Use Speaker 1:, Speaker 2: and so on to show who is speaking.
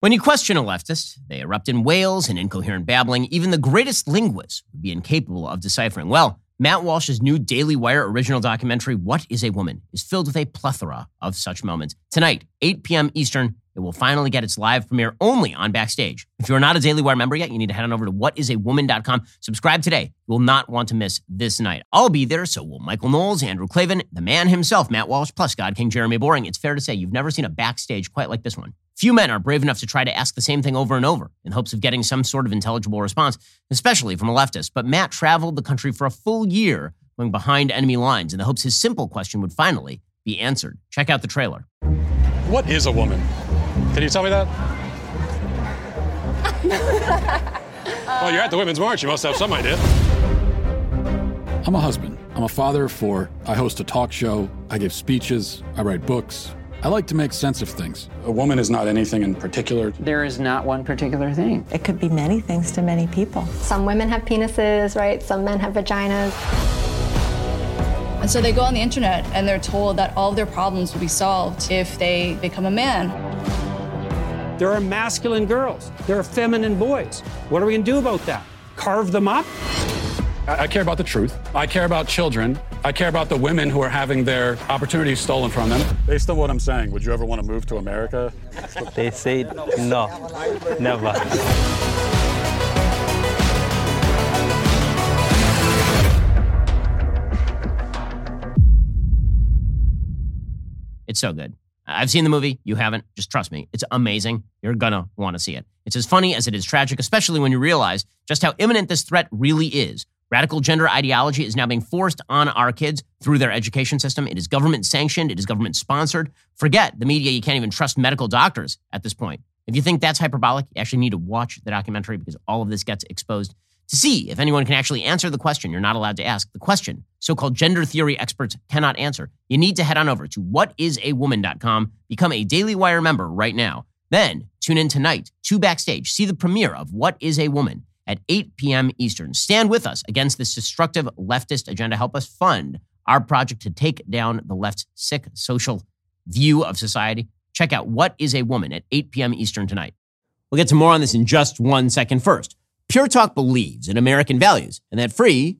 Speaker 1: When you question a leftist, they erupt in wails and incoherent babbling even the greatest linguists would be incapable of deciphering. Well, Matt Walsh's new Daily Wire original documentary, What is a Woman, is filled with a plethora of such moments. Tonight, 8 p.m. Eastern, it will finally get its live premiere only on Backstage. If you're not a Daily Wire member yet, you need to head on over to whatisawoman.com. Subscribe today. You will not want to miss this night. I'll be there, so will Michael Knowles, Andrew Klavan, the man himself, Matt Walsh, plus God King Jeremy Boring. It's fair to say you've never seen a Backstage quite like this one. Few men are brave enough to try to ask the same thing over and over in hopes of getting some sort of intelligible response, especially from a leftist. But Matt traveled the country for a full year going behind enemy lines in the hopes his simple question would finally be answered. Check out the trailer.
Speaker 2: What is a woman? Can you tell me that? well, you're at the Women's March. You must have some idea.
Speaker 3: I'm a husband. I'm a father of four. I host a talk show. I give speeches. I write books. I like to make sense of things.
Speaker 2: A woman is not anything in particular.
Speaker 4: There is not one particular thing.
Speaker 5: It could be many things to many people.
Speaker 6: Some women have penises, right? Some men have vaginas.
Speaker 7: And so they go on the internet and they're told that all of their problems will be solved if they become a man.
Speaker 8: There are masculine girls, there are feminine boys. What are we going to do about that? Carve them up?
Speaker 3: I, I care about the truth. I care about children. I care about the women who are having their opportunities stolen from them.
Speaker 2: Based on what I'm saying, would you ever want to move to America?
Speaker 9: They say no, never.
Speaker 1: It's so good. I've seen the movie. You haven't. Just trust me. It's amazing. You're going to want to see it. It's as funny as it is tragic, especially when you realize just how imminent this threat really is. Radical gender ideology is now being forced on our kids through their education system. It is government sanctioned, it is government sponsored. Forget the media, you can't even trust medical doctors at this point. If you think that's hyperbolic, you actually need to watch the documentary because all of this gets exposed to see if anyone can actually answer the question you're not allowed to ask. The question so called gender theory experts cannot answer. You need to head on over to whatisawoman.com, become a Daily Wire member right now. Then tune in tonight to Backstage, see the premiere of What is a Woman at 8 p.m. Eastern. Stand with us against this destructive leftist agenda. Help us fund our project to take down the left's sick social view of society. Check out What is a Woman at 8 p.m. Eastern tonight. We'll get to more on this in just one second. First, Pure Talk believes in American values, and that free